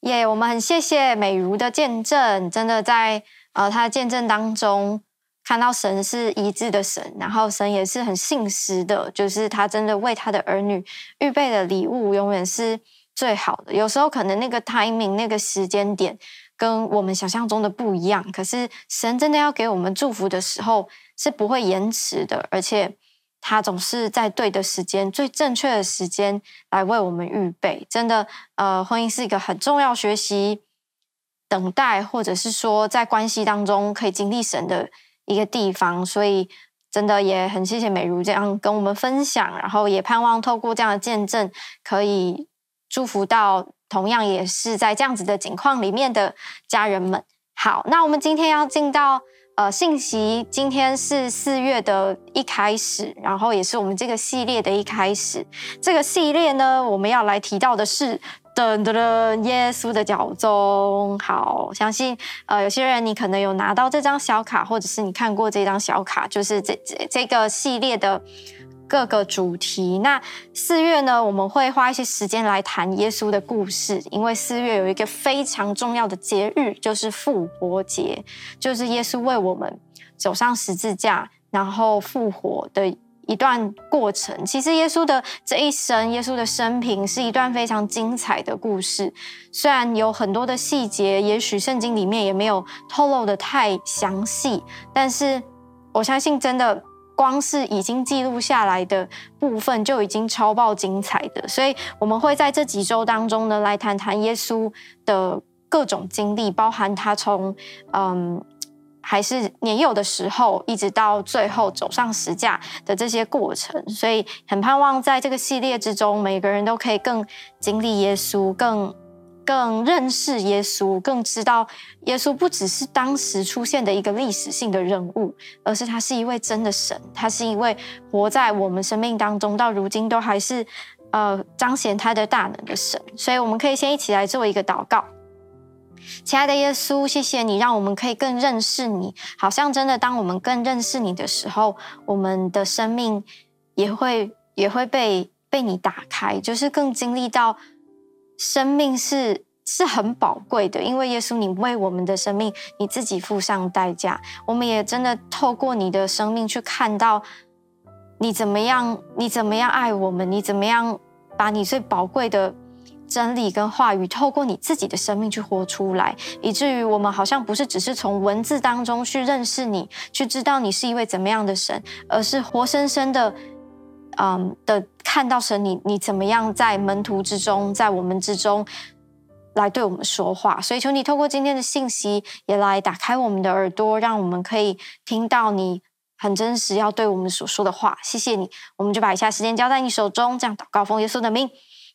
耶我们很谢谢美如的见证，真的在呃她的见证当中看到神是一致的神，然后神也是很信实的，就是他真的为他的儿女预备的礼物永远是最好的。有时候可能那个 timing 那个时间点跟我们想象中的不一样，可是神真的要给我们祝福的时候是不会延迟的，而且。他总是在对的时间、最正确的时间来为我们预备。真的，呃，婚姻是一个很重要学习、等待，或者是说在关系当中可以经历神的一个地方。所以，真的也很谢谢美如这样跟我们分享，然后也盼望透过这样的见证，可以祝福到同样也是在这样子的境况里面的家人们。好，那我们今天要进到。呃，信息今天是四月的一开始，然后也是我们这个系列的一开始。这个系列呢，我们要来提到的是噔噔噔，耶稣的脚踪。好，相信呃，有些人你可能有拿到这张小卡，或者是你看过这张小卡，就是这这这个系列的。各个主题。那四月呢，我们会花一些时间来谈耶稣的故事，因为四月有一个非常重要的节日，就是复活节，就是耶稣为我们走上十字架，然后复活的一段过程。其实耶稣的这一生，耶稣的生平是一段非常精彩的故事。虽然有很多的细节，也许圣经里面也没有透露得太详细，但是我相信真的。光是已经记录下来的部分就已经超爆精彩的，所以我们会在这几周当中呢，来谈谈耶稣的各种经历，包含他从嗯还是年幼的时候，一直到最后走上十架的这些过程。所以很盼望在这个系列之中，每个人都可以更经历耶稣，更。更认识耶稣，更知道耶稣不只是当时出现的一个历史性的人物，而是他是一位真的神，他是一位活在我们生命当中，到如今都还是呃彰显他的大能的神。所以我们可以先一起来做一个祷告。亲爱的耶稣，谢谢你让我们可以更认识你，好像真的当我们更认识你的时候，我们的生命也会也会被被你打开，就是更经历到。生命是是很宝贵的，因为耶稣，你为我们的生命，你自己付上代价。我们也真的透过你的生命去看到你怎么样，你怎么样爱我们，你怎么样把你最宝贵的真理跟话语，透过你自己的生命去活出来，以至于我们好像不是只是从文字当中去认识你，去知道你是一位怎么样的神，而是活生生的。嗯的看到神你，你怎么样在门徒之中，在我们之中来对我们说话？所以求你透过今天的信息，也来打开我们的耳朵，让我们可以听到你很真实要对我们所说的话。谢谢你，我们就把以下时间交在你手中，这样祷告奉耶稣的名，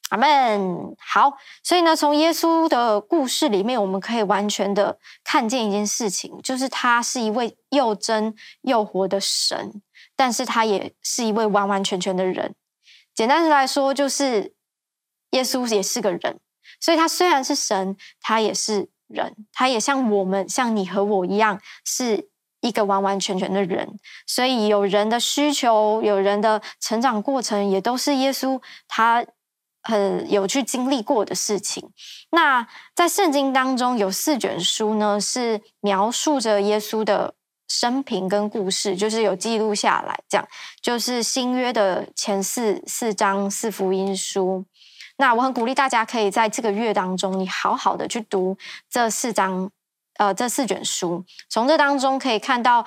阿门。好，所以呢，从耶稣的故事里面，我们可以完全的看见一件事情，就是他是一位又真又活的神。但是他也是一位完完全全的人。简单的来说，就是耶稣也是个人。所以他虽然是神，他也是人，他也像我们，像你和我一样，是一个完完全全的人。所以有人的需求，有人的成长过程，也都是耶稣他很有去经历过的事情。那在圣经当中，有四卷书呢，是描述着耶稣的。生平跟故事就是有记录下来，这样就是新约的前四四章四福音书。那我很鼓励大家可以在这个月当中，你好好的去读这四章，呃，这四卷书，从这当中可以看到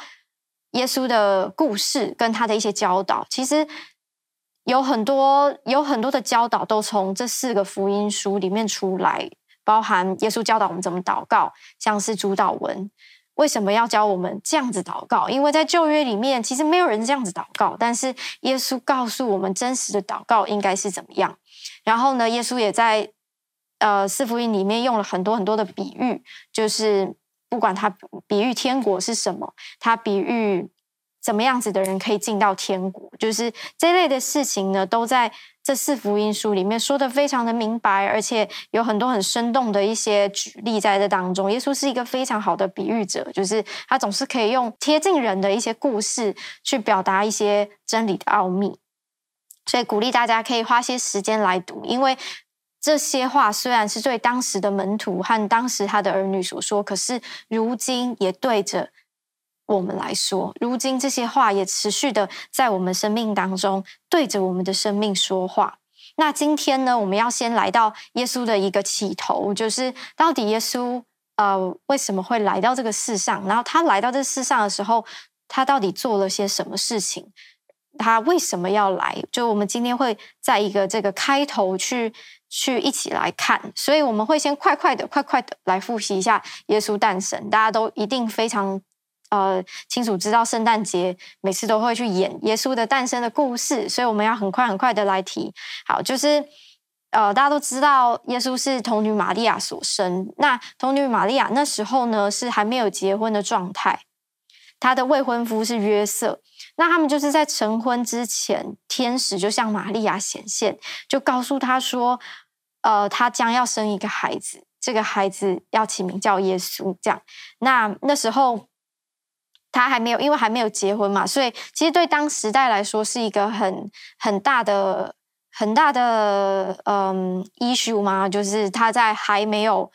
耶稣的故事跟他的一些教导。其实有很多有很多的教导都从这四个福音书里面出来，包含耶稣教导我们怎么祷告，像是主祷文。为什么要教我们这样子祷告？因为在旧约里面，其实没有人这样子祷告，但是耶稣告诉我们真实的祷告应该是怎么样。然后呢，耶稣也在呃四福音里面用了很多很多的比喻，就是不管他比喻天国是什么，他比喻怎么样子的人可以进到天国，就是这类的事情呢，都在。这四福音书里面说的非常的明白，而且有很多很生动的一些举例在这当中。耶稣是一个非常好的比喻者，就是他总是可以用贴近人的一些故事去表达一些真理的奥秘。所以鼓励大家可以花些时间来读，因为这些话虽然是对当时的门徒和当时他的儿女所说，可是如今也对着我们来说，如今这些话也持续的在我们生命当中对着我们的生命说话。那今天呢，我们要先来到耶稣的一个起头，就是到底耶稣呃为什么会来到这个世上？然后他来到这世上的时候，他到底做了些什么事情？他为什么要来？就我们今天会在一个这个开头去去一起来看，所以我们会先快快的、快快的来复习一下耶稣诞生。大家都一定非常呃清楚知道，圣诞节每次都会去演耶稣的诞生的故事，所以我们要很快很快的来提。好，就是呃大家都知道耶稣是童女玛利亚所生，那童女玛利亚那时候呢是还没有结婚的状态，她的未婚夫是约瑟。那他们就是在成婚之前，天使就向玛利亚显现，就告诉她说，呃，她将要生一个孩子，这个孩子要起名叫耶稣。这样，那那时候他还没有，因为还没有结婚嘛，所以其实对当时代来说是一个很很大的、很大的嗯 issue 嘛，就是他在还没有。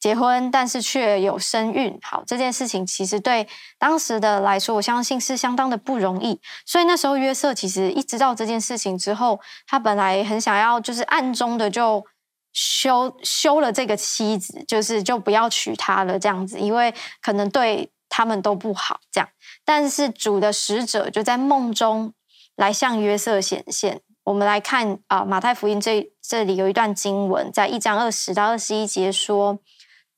结婚，但是却有身孕，好，这件事情其实对当时的来说，我相信是相当的不容易。所以那时候约瑟其实一知道这件事情之后，他本来很想要，就是暗中的就休休了这个妻子，就是就不要娶她了这样子，因为可能对他们都不好这样。但是主的使者就在梦中来向约瑟显现。我们来看啊，马太福音这这里有一段经文，在一章二十到二十一节说。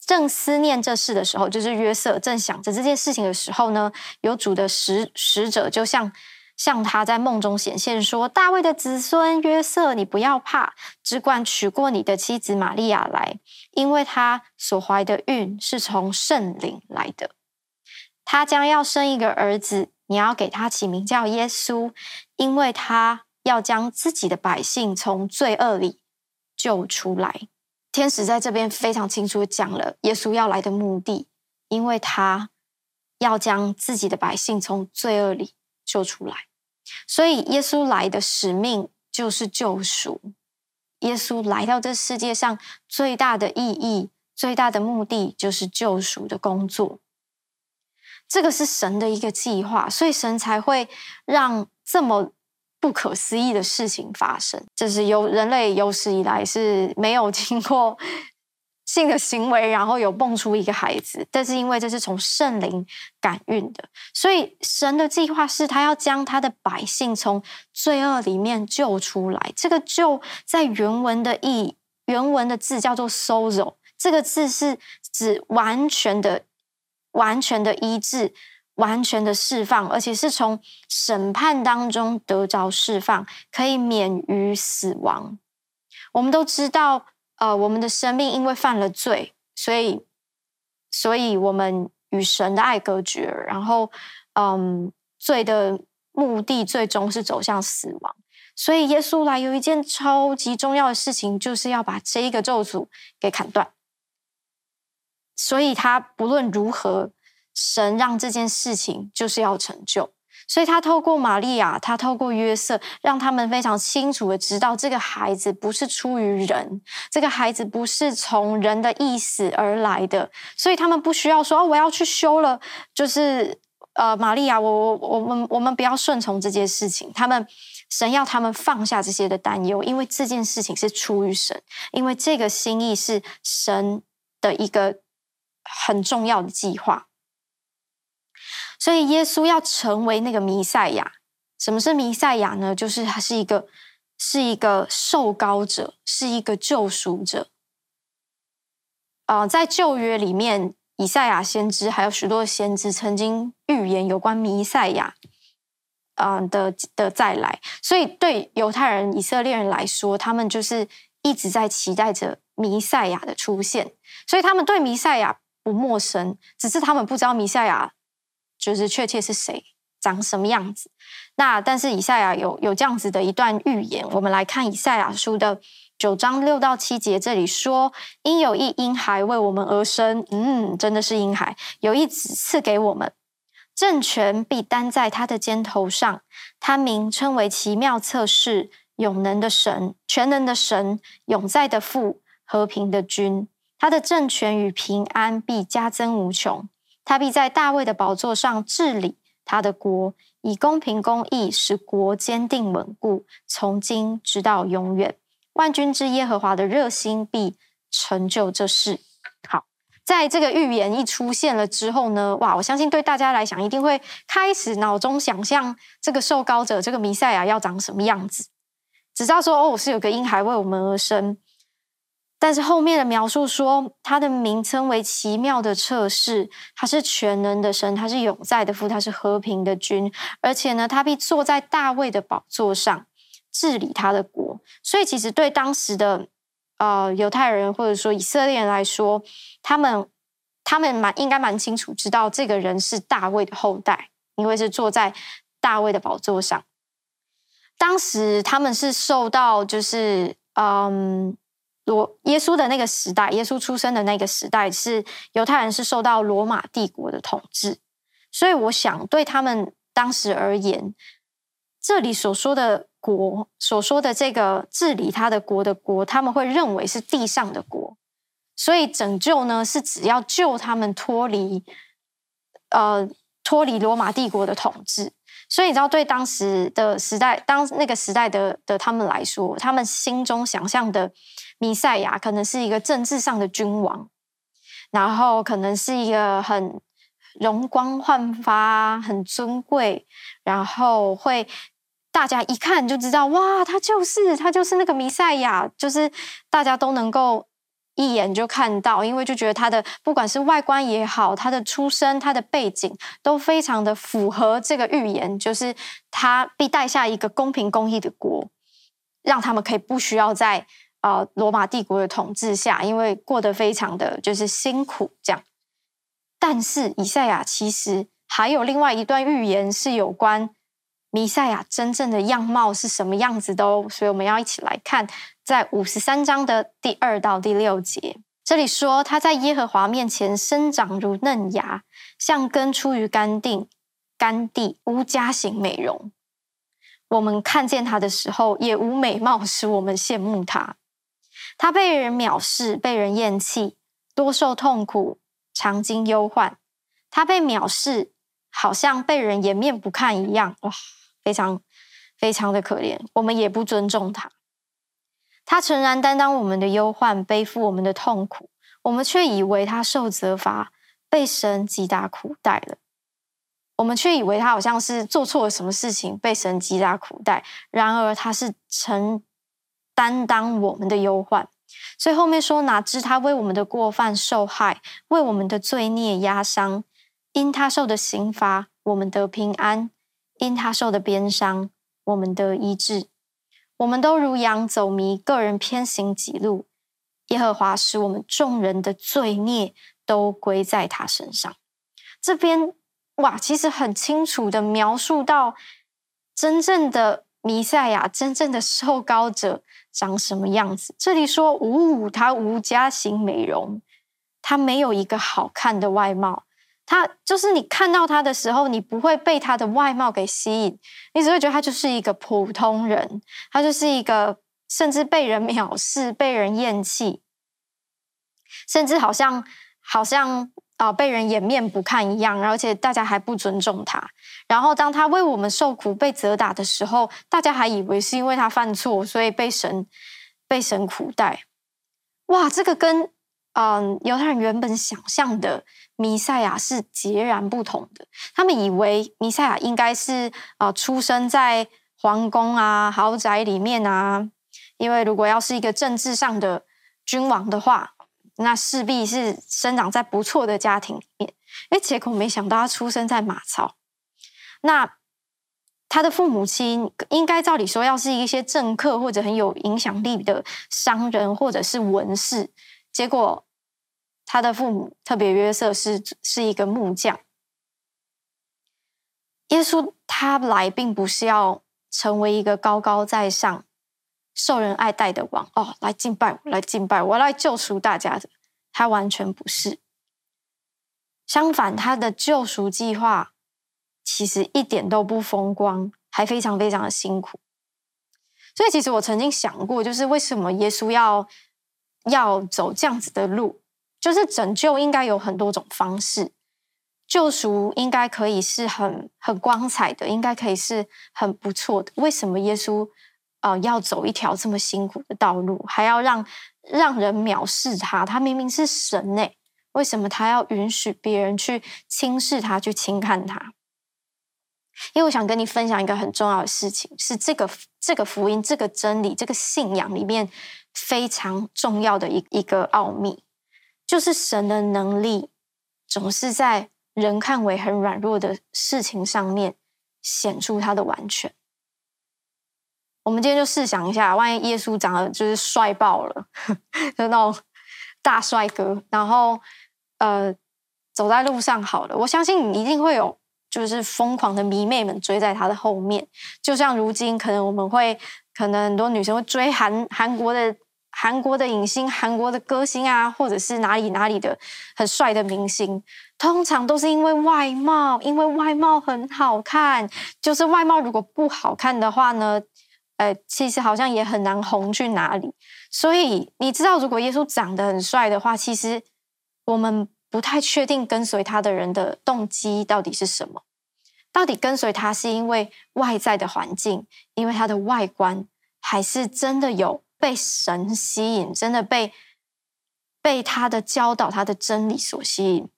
正思念这事的时候，就是约瑟正想着这件事情的时候呢，有主的使使者就像向他在梦中显现说：“大卫的子孙约瑟，你不要怕，只管娶过你的妻子玛利亚来，因为她所怀的孕是从圣灵来的。他将要生一个儿子，你要给他起名叫耶稣，因为他要将自己的百姓从罪恶里救出来。”天使在这边非常清楚讲了耶稣要来的目的，因为他要将自己的百姓从罪恶里救出来，所以耶稣来的使命就是救赎。耶稣来到这世界上最大的意义、最大的目的就是救赎的工作。这个是神的一个计划，所以神才会让这么。不可思议的事情发生，就是有人类有史以来是没有经过性的行为，然后有蹦出一个孩子。但是因为这是从圣灵感孕的，所以神的计划是他要将他的百姓从罪恶里面救出来。这个“救”在原文的意，原文的字叫做 “sozo”，这个字是指完全的、完全的医治。完全的释放，而且是从审判当中得着释放，可以免于死亡。我们都知道，呃，我们的生命因为犯了罪，所以，所以我们与神的爱隔绝。然后，嗯，罪的目的最终是走向死亡。所以，耶稣来有一件超级重要的事情，就是要把这个咒诅给砍断。所以，他不论如何。神让这件事情就是要成就，所以他透过玛利亚，他透过约瑟，让他们非常清楚的知道，这个孩子不是出于人，这个孩子不是从人的意思而来的，所以他们不需要说，哦，我要去休了，就是呃，玛利亚，我我我们我们不要顺从这件事情，他们神要他们放下这些的担忧，因为这件事情是出于神，因为这个心意是神的一个很重要的计划。所以耶稣要成为那个弥赛亚。什么是弥赛亚呢？就是他是一个是一个受膏者，是一个救赎者。啊、呃，在旧约里面，以赛亚先知还有许多先知曾经预言有关弥赛亚，啊、呃、的的再来。所以对犹太人、以色列人来说，他们就是一直在期待着弥赛亚的出现。所以他们对弥赛亚不陌生，只是他们不知道弥赛亚。就是确切是谁，长什么样子？那但是以赛亚有有这样子的一段预言，我们来看以赛亚书的九章六到七节，这里说：“因有一婴孩为我们而生，嗯，真的是婴孩，有一子赐给我们，政权必担在他的肩头上，他名称为奇妙测试、永能的神、全能的神、永在的父、和平的君。他的政权与平安必加增无穷。他必在大卫的宝座上治理他的国，以公平公义使国坚定稳固，从今直到永远。万军之耶和华的热心必成就这事。好，在这个预言一出现了之后呢，哇，我相信对大家来讲，一定会开始脑中想象这个受膏者，这个弥赛亚要长什么样子。只知道说，哦，我是有个婴孩为我们而生。但是后面的描述说，他的名称为奇妙的测试，他是全能的神，他是永在的父，他是和平的君，而且呢，他必坐在大卫的宝座上，治理他的国。所以，其实对当时的呃犹太人或者说以色列人来说，他们他们蛮应该蛮清楚知道这个人是大卫的后代，因为是坐在大卫的宝座上。当时他们是受到就是嗯。罗耶稣的那个时代，耶稣出生的那个时代，是犹太人是受到罗马帝国的统治，所以我想对他们当时而言，这里所说的国，所说的这个治理他的国的国，他们会认为是地上的国，所以拯救呢是只要救他们脱离，呃，脱离罗马帝国的统治。所以你知道，对当时的时代，当那个时代的的他们来说，他们心中想象的弥赛亚可能是一个政治上的君王，然后可能是一个很容光焕发、很尊贵，然后会大家一看就知道，哇，他就是他就是那个弥赛亚，就是大家都能够。一眼就看到，因为就觉得他的不管是外观也好，他的出身、他的背景都非常的符合这个预言，就是他必带下一个公平公义的国，让他们可以不需要在呃罗马帝国的统治下，因为过得非常的就是辛苦这样。但是以赛亚其实还有另外一段预言是有关弥赛亚真正的样貌是什么样子的哦，所以我们要一起来看。在五十三章的第二到第六节，这里说他在耶和华面前生长如嫩芽，像根出于干地，干地无家型美容。我们看见他的时候，也无美貌使我们羡慕他。他被人藐视，被人厌弃，多受痛苦，常经忧患。他被藐视，好像被人掩面不看一样。哇，非常非常的可怜。我们也不尊重他。他诚然担当我们的忧患，背负我们的痛苦，我们却以为他受责罚，被神击打苦待了。我们却以为他好像是做错了什么事情，被神击打苦待。然而他是承担当我们的忧患，所以后面说：哪知他为我们的过犯受害，为我们的罪孽压伤。因他受的刑罚，我们得平安；因他受的鞭伤，我们得医治。我们都如羊走迷，个人偏行己路。耶和华使我们众人的罪孽都归在他身上。这边哇，其实很清楚的描述到真正的弥赛亚，真正的受膏者长什么样子。这里说，五五，他无家型美容，他没有一个好看的外貌。他就是你看到他的时候，你不会被他的外貌给吸引，你只会觉得他就是一个普通人，他就是一个甚至被人藐视、被人厌弃，甚至好像好像啊、被人掩面不看一样，而且大家还不尊重他。然后当他为我们受苦、被责打的时候，大家还以为是因为他犯错，所以被神被神苦待。哇，这个跟。嗯，犹太人原本想象的弥赛亚是截然不同的。他们以为弥赛亚应该是啊、出生在皇宫啊、豪宅里面啊。因为如果要是一个政治上的君王的话，那势必是生长在不错的家庭里面。诶，结果没想到他出生在马槽。那他的父母亲应该照理说要是一些政客或者很有影响力的商人或者是文士，结果。他的父母特别约瑟是是一个木匠。耶稣他来并不是要成为一个高高在上、受人爱戴的王哦，来敬拜我，来敬拜我，来救赎大家的。他完全不是。相反，他的救赎计划其实一点都不风光，还非常非常的辛苦。所以，其实我曾经想过，就是为什么耶稣要。要走这样子的路，就是拯救应该有很多种方式，救赎应该可以是很很光彩的，应该可以是很不错的。为什么耶稣呃要走一条这么辛苦的道路，还要让让人藐视他？他明明是神呢，为什么他要允许别人去轻视他，去轻看他？因为我想跟你分享一个很重要的事情，是这个这个福音、这个真理、这个信仰里面非常重要的一一个奥秘，就是神的能力总是在人看为很软弱的事情上面显出他的完全。我们今天就试想一下，万一耶稣长得就是帅爆了，就那种大帅哥，然后呃走在路上好了，我相信你一定会有。就是疯狂的迷妹们追在他的后面，就像如今可能我们会，可能很多女生会追韩韩国的韩国的影星、韩国的歌星啊，或者是哪里哪里的很帅的明星，通常都是因为外貌，因为外貌很好看。就是外貌如果不好看的话呢，呃，其实好像也很难红去哪里。所以你知道，如果耶稣长得很帅的话，其实我们不太确定跟随他的人的动机到底是什么。到底跟随他是因为外在的环境，因为他的外观，还是真的有被神吸引，真的被被他的教导、他的真理所吸引？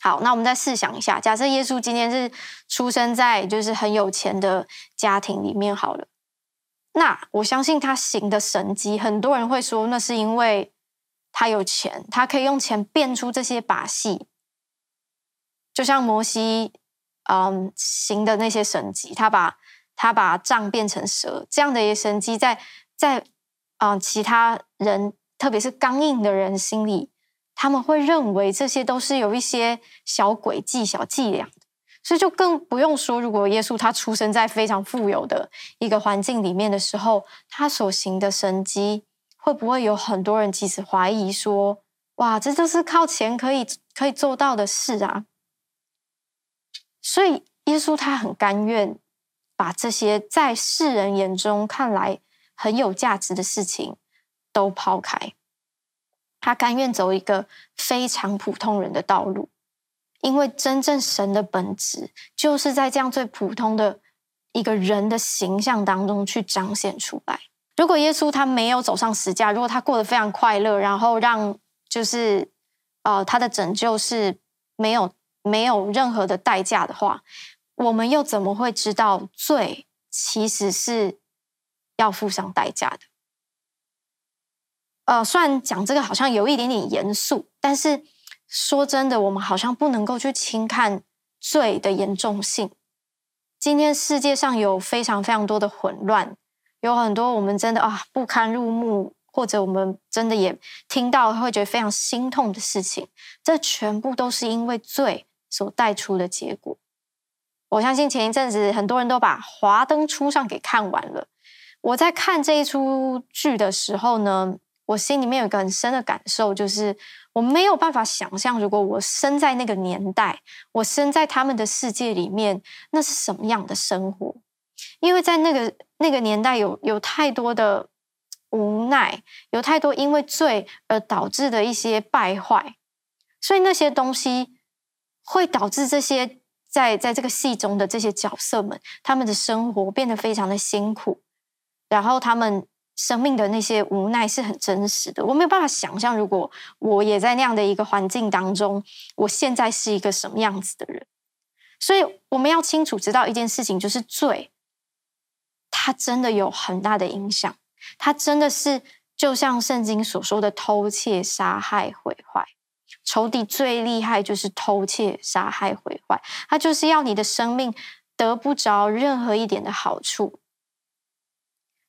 好，那我们再试想一下，假设耶稣今天是出生在就是很有钱的家庭里面，好了，那我相信他行的神迹，很多人会说，那是因为他有钱，他可以用钱变出这些把戏，就像摩西。嗯，行的那些神迹，他把他把杖变成蛇，这样的一些神迹在，在在啊，其他人，特别是刚硬的人心里，他们会认为这些都是有一些小诡计、小伎俩的，所以就更不用说，如果耶稣他出生在非常富有的一个环境里面的时候，他所行的神迹，会不会有很多人其实怀疑说，哇，这就是靠钱可以可以做到的事啊？所以，耶稣他很甘愿把这些在世人眼中看来很有价值的事情都抛开，他甘愿走一个非常普通人的道路，因为真正神的本质就是在这样最普通的一个人的形象当中去彰显出来。如果耶稣他没有走上十架，如果他过得非常快乐，然后让就是呃他的拯救是没有。没有任何的代价的话，我们又怎么会知道罪其实是要付上代价的？呃，虽然讲这个好像有一点点严肃，但是说真的，我们好像不能够去轻看罪的严重性。今天世界上有非常非常多的混乱，有很多我们真的啊不堪入目，或者我们真的也听到会觉得非常心痛的事情，这全部都是因为罪。所带出的结果，我相信前一阵子很多人都把《华灯初上》给看完了。我在看这一出剧的时候呢，我心里面有一个很深的感受，就是我没有办法想象，如果我生在那个年代，我生在他们的世界里面，那是什么样的生活？因为在那个那个年代有，有有太多的无奈，有太多因为罪而导致的一些败坏，所以那些东西。会导致这些在在这个戏中的这些角色们，他们的生活变得非常的辛苦，然后他们生命的那些无奈是很真实的。我没有办法想象，如果我也在那样的一个环境当中，我现在是一个什么样子的人。所以我们要清楚知道一件事情，就是罪，它真的有很大的影响，它真的是就像圣经所说的偷窃、杀害、毁坏。仇敌最厉害就是偷窃、杀害、毁坏，他就是要你的生命得不着任何一点的好处。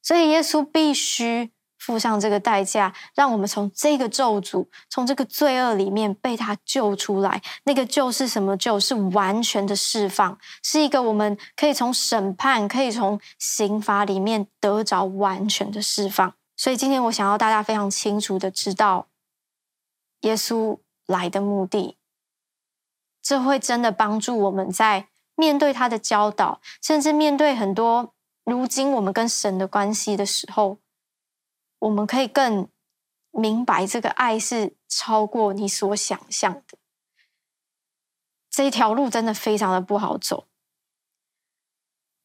所以耶稣必须付上这个代价，让我们从这个咒诅、从这个罪恶里面被他救出来。那个救是什么救？是完全的释放，是一个我们可以从审判、可以从刑罚里面得着完全的释放。所以今天我想要大家非常清楚的知道，耶稣。来的目的，这会真的帮助我们在面对他的教导，甚至面对很多如今我们跟神的关系的时候，我们可以更明白这个爱是超过你所想象的。这条路真的非常的不好走。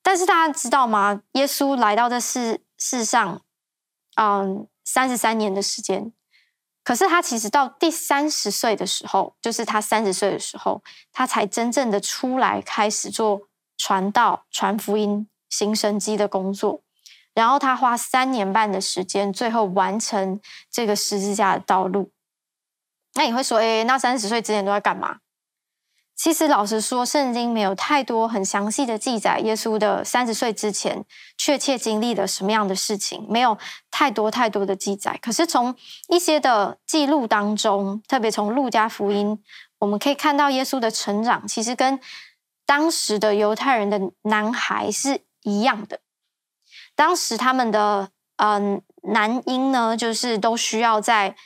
但是大家知道吗？耶稣来到这世世上，嗯，三十三年的时间。可是他其实到第三十岁的时候，就是他三十岁的时候，他才真正的出来开始做传道、传福音、行神迹的工作。然后他花三年半的时间，最后完成这个十字架的道路。那你会说，诶，那三十岁之前都在干嘛？其实，老实说，圣经没有太多很详细的记载，耶稣的三十岁之前确切经历了什么样的事情，没有太多太多的记载。可是，从一些的记录当中，特别从路加福音，我们可以看到耶稣的成长，其实跟当时的犹太人的男孩是一样的。当时他们的嗯、男婴呢，就是都需要在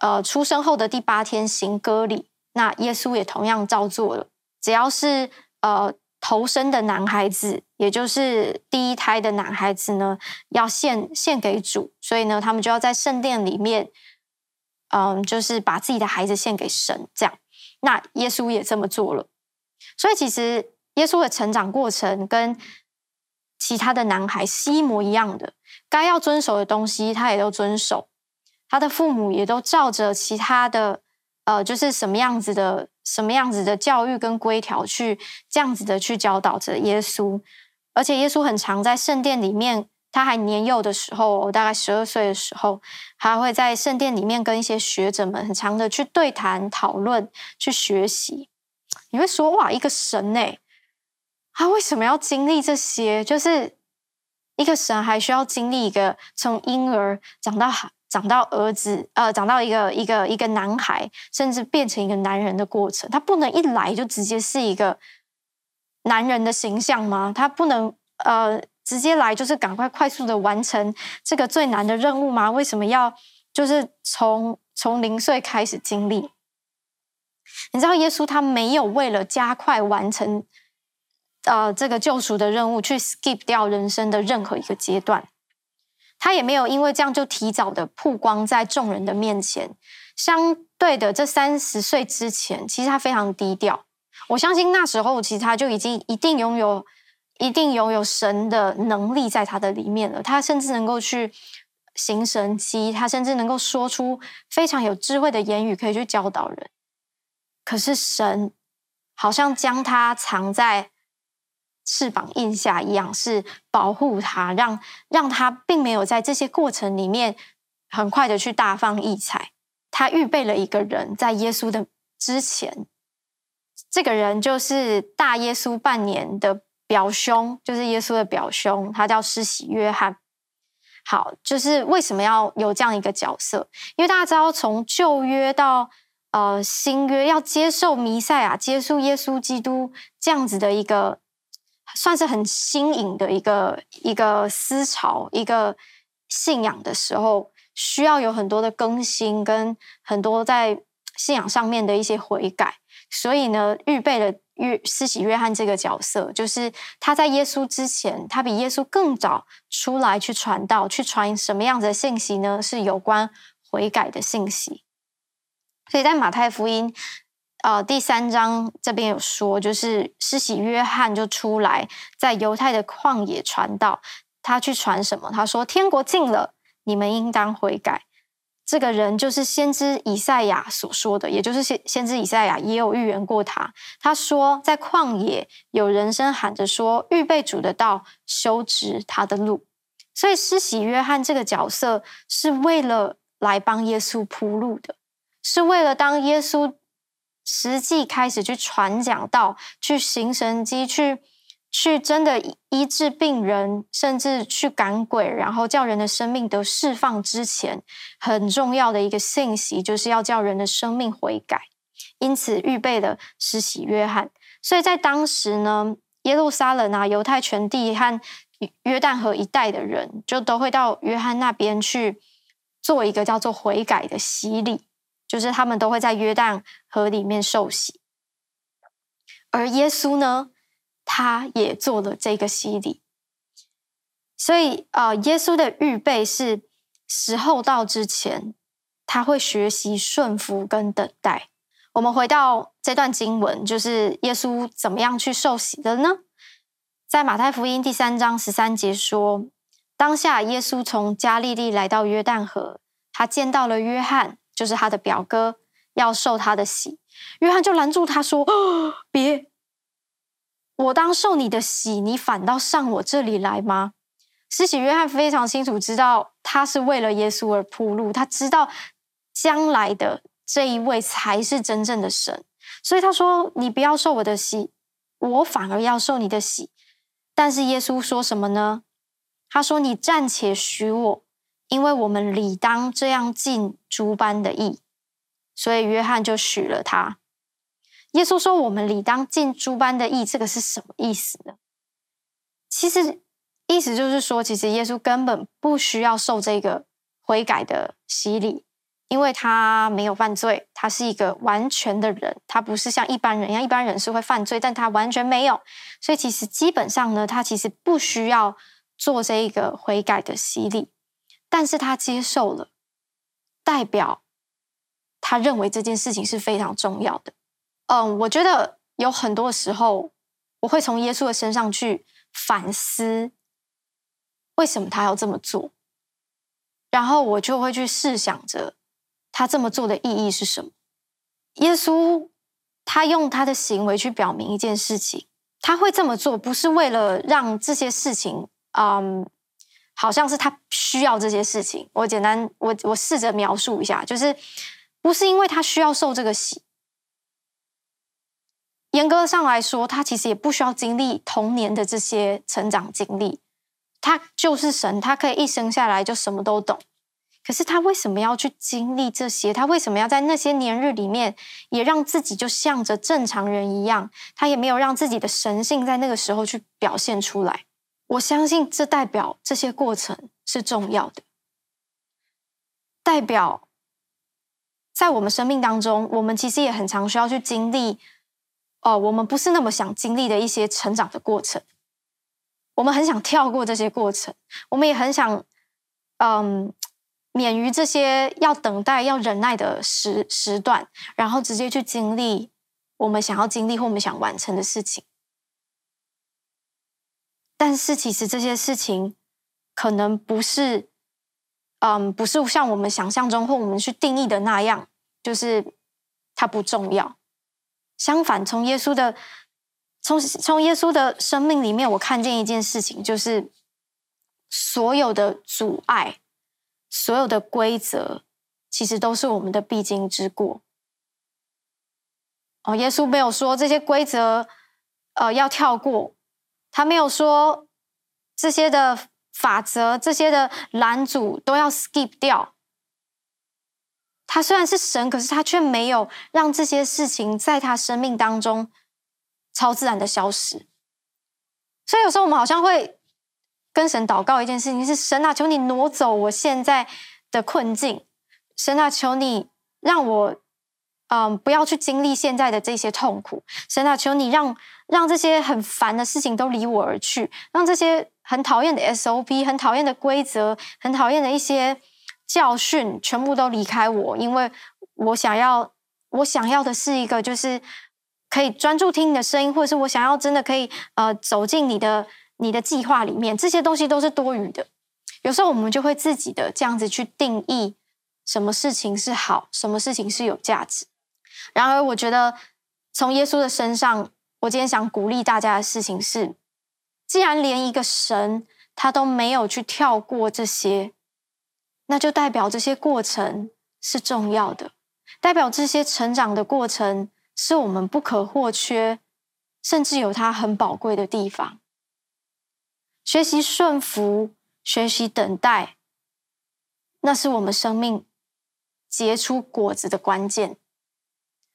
呃出生后的第八天行割礼。那耶稣也同样照做了，只要是呃头生的男孩子，也就是第一胎的男孩子呢，要献献给主，所以呢，他们就要在圣殿里面，嗯、就是把自己的孩子献给神，这样。那耶稣也这么做了，所以其实耶稣的成长过程跟其他的男孩是一模一样的，该要遵守的东西他也都遵守，他的父母也都照着其他的。呃，就是什么样子的、什么样子的教育跟规条，去这样子的去教导着耶稣。而且耶稣很常在圣殿里面，他还年幼的时候，大概十二岁的时候，还会在圣殿里面跟一些学者们很常的去对谈、讨论、去学习。你会说哇，一个神呢，他为什么要经历这些？就是一个神还需要经历一个从婴儿长到好。长到儿子，呃，长到一个一个一个男孩，甚至变成一个男人的过程，他不能一来就直接是一个男人的形象吗？他不能呃直接来就是赶快快速的完成这个最难的任务吗？为什么要就是从从零岁开始经历？你知道耶稣他没有为了加快完成呃这个救赎的任务去 skip 掉人生的任何一个阶段。他也没有因为这样就提早的曝光在众人的面前。相对的，这三十岁之前，其实他非常低调。我相信那时候，其实他就已经一定拥有、一定拥有神的能力在他的里面了。他甚至能够去行神迹，他甚至能够说出非常有智慧的言语，可以去教导人。可是神好像将他藏在。翅膀印下一样，是保护他，让让他并没有在这些过程里面很快的去大放异彩。他预备了一个人，在耶稣的之前，这个人就是大耶稣半年的表兄，就是耶稣的表兄，他叫施洗约翰。好，就是为什么要有这样一个角色？因为大家知道，从旧约到呃新约，要接受弥赛亚，接受耶稣基督这样子的一个。算是很新颖的一个一个思潮，一个信仰的时候，需要有很多的更新，跟很多在信仰上面的一些悔改。所以呢，预备了约施洗约翰这个角色，就是他在耶稣之前，他比耶稣更早出来去传道，去传什么样子的信息呢？是有关悔改的信息。所以在马太福音。呃，第三章这边有说，就是施洗约翰就出来在犹太的旷野传道。他去传什么？他说：“天国近了，你们应当悔改。”这个人就是先知以赛亚所说的，也就是先先知以赛亚也有预言过他。他说，在旷野有人声喊着说：“预备主的道，修直他的路。”所以施洗约翰这个角色是为了来帮耶稣铺路的，是为了当耶稣。实际开始去传讲道，去行神迹，去去真的医治病人，甚至去赶鬼，然后叫人的生命得释放之前，很重要的一个信息，就是要叫人的生命悔改。因此预备了施洗约翰。所以在当时呢，耶路撒冷啊，犹太全地和约旦河一带的人，就都会到约翰那边去做一个叫做悔改的洗礼。就是他们都会在约旦河里面受洗，而耶稣呢，他也做了这个洗礼。所以，呃，耶稣的预备是时候到之前，他会学习顺服跟等待。我们回到这段经文，就是耶稣怎么样去受洗的呢？在马太福音第三章十三节说，当下耶稣从加利利来到约旦河，他见到了约翰，就是他的表哥，要受他的洗。约翰就拦住他说：“哦，别，我当受你的洗，你反倒上我这里来吗？”施洗约翰非常清楚知道，他是为了耶稣而铺路，他知道将来的。这一位才是真正的神，所以他说：“你不要受我的洗，我反而要受你的洗。”但是耶稣说什么呢？他说：“你暂且许我，因为我们理当这样尽诸般的义。”所以约翰就许了他。耶稣说：“我们理当尽诸般的义，这个是什么意思呢？其实意思就是说，其实耶稣根本不需要受这个悔改的洗礼。因为他没有犯罪，他是一个完全的人，他不是像一般人一样，一般人是会犯罪，但他完全没有，所以其实基本上呢，他其实不需要做这一个悔改的洗礼，但是他接受了，代表他认为这件事情是非常重要的。嗯，我觉得有很多时候，我会从耶稣的身上去反思，为什么他要这么做，然后我就会去试想着。他这么做的意义是什么？耶稣他用他的行为去表明一件事情，他会这么做不是为了让这些事情，嗯，好像是他需要这些事情。我简单，我我试着描述一下，就是不是因为他需要受这个洗。严格上来说，他其实也不需要经历童年的这些成长经历，他就是神，他可以一生下来就什么都懂。可是他为什么要去经历这些？他为什么要在那些年日里面也让自己就像着正常人一样？他也没有让自己的神性在那个时候去表现出来。我相信这代表这些过程是重要的，代表在我们生命当中，我们其实也很常需要去经历哦，我们不是那么想经历的一些成长的过程。我们很想跳过这些过程，我们也很想，嗯。免于这些要等待、要忍耐的时时段，然后直接去经历我们想要经历或我们想完成的事情。但是，其实这些事情可能不是，嗯，不是像我们想象中或我们去定义的那样，就是它不重要。相反，从耶稣的从从耶稣的生命里面，我看见一件事情，就是所有的阻碍。所有的规则其实都是我们的必经之过。哦，耶稣没有说这些规则，呃，要跳过。他没有说这些的法则、这些的拦阻都要 skip 掉。他虽然是神，可是他却没有让这些事情在他生命当中超自然的消失。所以有时候我们好像会。跟神祷告一件事情是：神啊，求你挪走我现在的困境；神啊，求你让我，嗯，不要去经历现在的这些痛苦；神啊，求你让让这些很烦的事情都离我而去，让这些很讨厌的 SOP、很讨厌的规则、很讨厌的一些教训全部都离开我，因为我想要，我想要的是一个就是可以专注听你的声音，或者是我想要真的可以呃走进你的。你的计划里面这些东西都是多余的，有时候我们就会自己的这样子去定义什么事情是好，什么事情是有价值。然而，我觉得从耶稣的身上，我今天想鼓励大家的事情是：既然连一个神他都没有去跳过这些，那就代表这些过程是重要的，代表这些成长的过程是我们不可或缺，甚至有它很宝贵的地方。学习顺服，学习等待，那是我们生命结出果子的关键。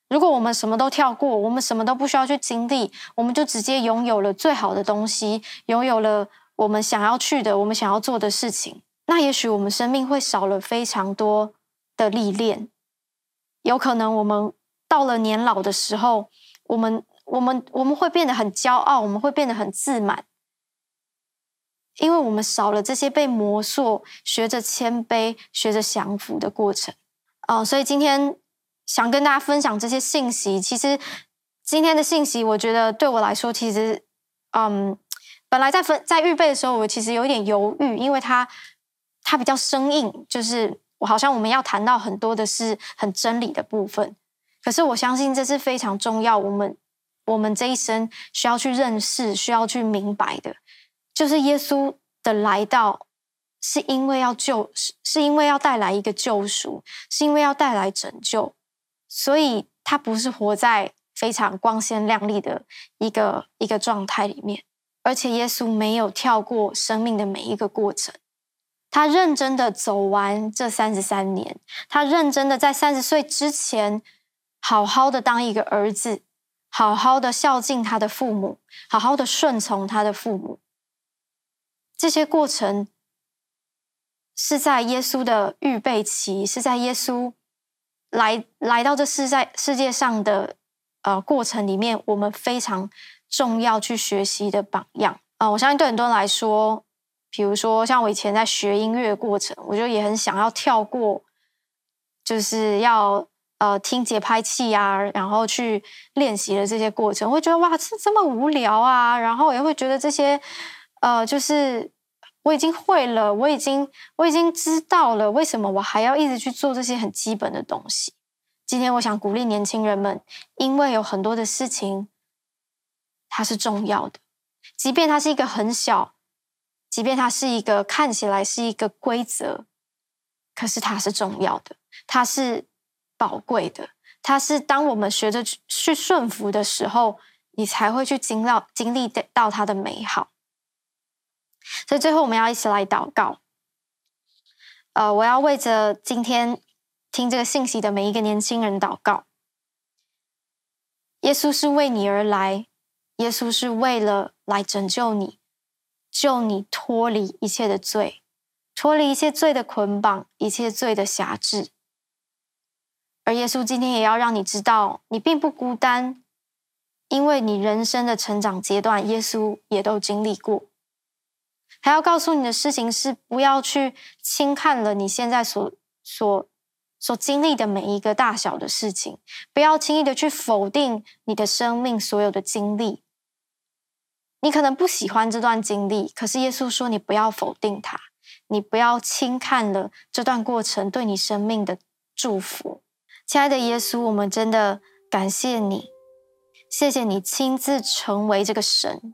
如果我们什么都跳过，我们什么都不需要去经历，我们就直接拥有了最好的东西，拥有了我们想要去的、我们想要做的事情，那也许我们生命会少了非常多的历练。有可能我们到了年老的时候，我们、我们、我们会变得很骄傲，我们会变得很自满。因为我们少了这些被磨塑、学着谦卑、学着降服的过程。哦、所以今天想跟大家分享这些信息。其实今天的信息，我觉得对我来说，其实，嗯，本来在分在预备的时候，我其实有一点犹豫，因为它它比较生硬，就是我好像我们要谈到很多的是很真理的部分。可是我相信这是非常重要，我们我们这一生需要去认识、需要去明白的。就是耶稣的来到，是因为要救，是是因为要带来一个救赎，是因为要带来拯救，所以他不是活在非常光鲜亮丽的一个一个状态里面，而且耶稣没有跳过生命的每一个过程，他认真的走完这三十三年，他认真的在三十岁之前，好好的当一个儿子，好好的孝敬他的父母，好好的顺从他的父母。这些过程是在耶稣的预备期，是在耶稣来来到这世在世界上的呃过程里面，我们非常重要去学习的榜样啊、我相信对很多人来说，比如说像我以前在学音乐的过程，我就也很想要跳过，就是要呃听节拍器啊，然后去练习的这些过程，我会觉得哇，这这么无聊啊！然后也会觉得这些。呃，就是我已经会了，我已经我已经知道了，为什么我还要一直去做这些很基本的东西？今天我想鼓励年轻人们，因为有很多的事情它是重要的，即便它是一个很小，即便它是一个看起来是一个规则，可是它是重要的，它是宝贵的，它是当我们学着去顺服的时候，你才会去经历经历到它的美好。所以最后，我们要一起来祷告。呃，我要为着今天听这个信息的每一个年轻人祷告。耶稣是为你而来，耶稣是为了来拯救你，救你脱离一切的罪，脱离一切罪的捆绑，一切罪的辖制。而耶稣今天也要让你知道，你并不孤单，因为你人生的成长阶段，耶稣也都经历过。还要告诉你的事情是，不要去轻看了你现在所所所经历的每一个大小的事情，不要轻易的去否定你的生命所有的经历。你可能不喜欢这段经历，可是耶稣说你不要否定它，你不要轻看了这段过程对你生命的祝福。亲爱的耶稣，我们真的感谢你，谢谢你亲自成为这个神。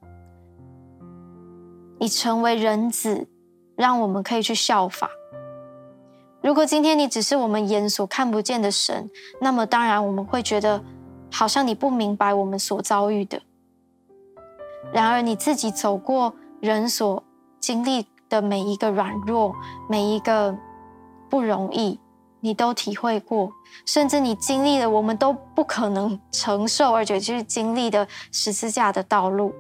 你成为人子，让我们可以去效法。如果今天你只是我们眼所看不见的神，那么当然我们会觉得好像你不明白我们所遭遇的。然而你自己走过人所经历的每一个软弱，每一个不容易，你都体会过，甚至你经历了我们都不可能承受，而且去经历的十字架的道路。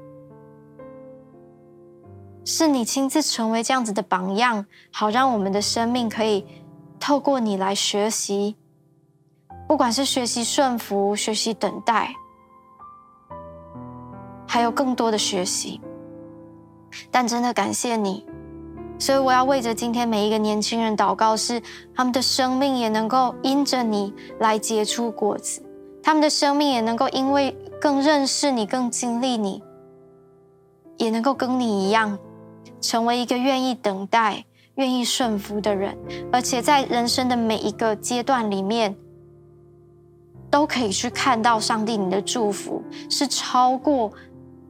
是你亲自成为这样子的榜样，好让我们的生命可以透过你来学习，不管是学习顺服、学习等待，还有更多的学习。但真的感谢你，所以我要为着今天每一个年轻人祷告，是他们的生命也能够因着你来结出果子，他们的生命也能够因为更认识你、更经历你，也能够跟你一样。成为一个愿意等待、愿意顺服的人，而且在人生的每一个阶段里面，都可以去看到上帝你的祝福是超过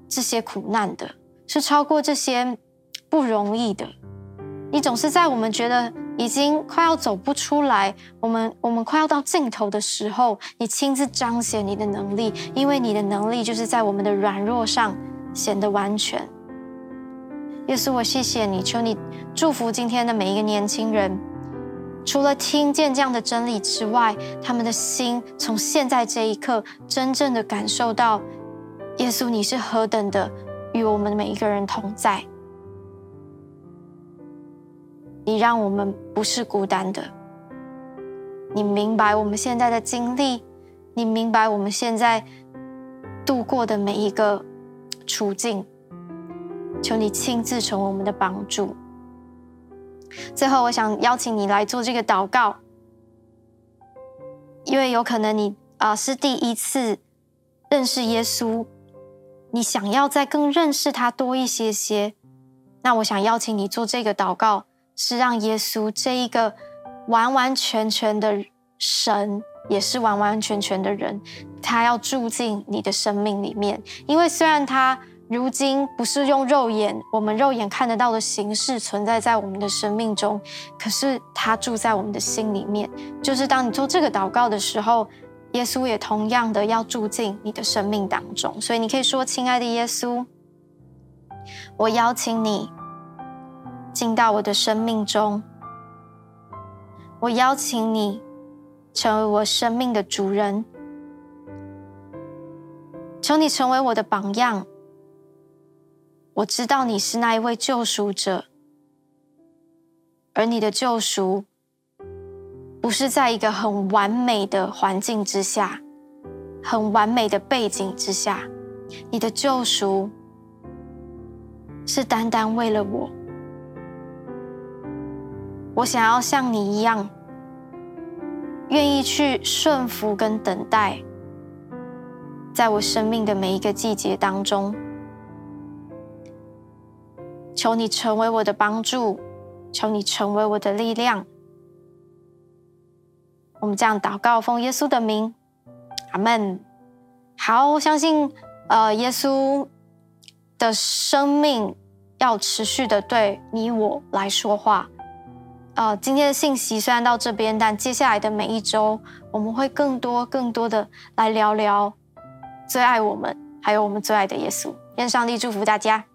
这些苦难的，是超过这些不容易的。你总是在我们觉得已经快要走不出来，我们我们快要到尽头的时候，你亲自彰显你的能力，因为你的能力就是在我们的软弱上显得完全。耶稣，我谢谢你，求你祝福今天的每一个年轻人。除了听见这样的真理之外，他们的心从现在这一刻真正的感受到，耶稣你是何等的与我们每一个人同在。你让我们不是孤单的。你明白我们现在的经历，你明白我们现在度过的每一个处境。求你亲自成为我们的帮助。最后，我想邀请你来做这个祷告，因为有可能你啊、是第一次认识耶稣，你想要再更认识他多一些些。那我想邀请你做这个祷告，是让耶稣这一个完完全全的神，也是完完全全的人，他要住进你的生命里面。因为虽然他如今不是用肉眼，我们肉眼看得到的形式存在在我们的生命中，可是他住在我们的心里面。就是当你做这个祷告的时候，耶稣也同样的要住进你的生命当中。所以你可以说：“亲爱的耶稣。”我邀请你进到我的生命中，我邀请你成为我生命的主人，求你成为我的榜样。我知道你是那一位救赎者，而你的救赎不是在一个很完美的环境之下，很完美的背景之下，你的救赎。是单单为了我，我想要像你一样，愿意去顺服跟等待，在我生命的每一个季节当中，求你成为我的帮助，求你成为我的力量。我们这样祷告，奉耶稣的名，阿门。好，我相信，呃，耶稣。的生命要持续的对你我来说话。呃，今天的信息虽然到这边，但接下来的每一周，我们会更多、更多的来聊聊最爱我们，还有我们最爱的耶稣。愿上帝祝福大家。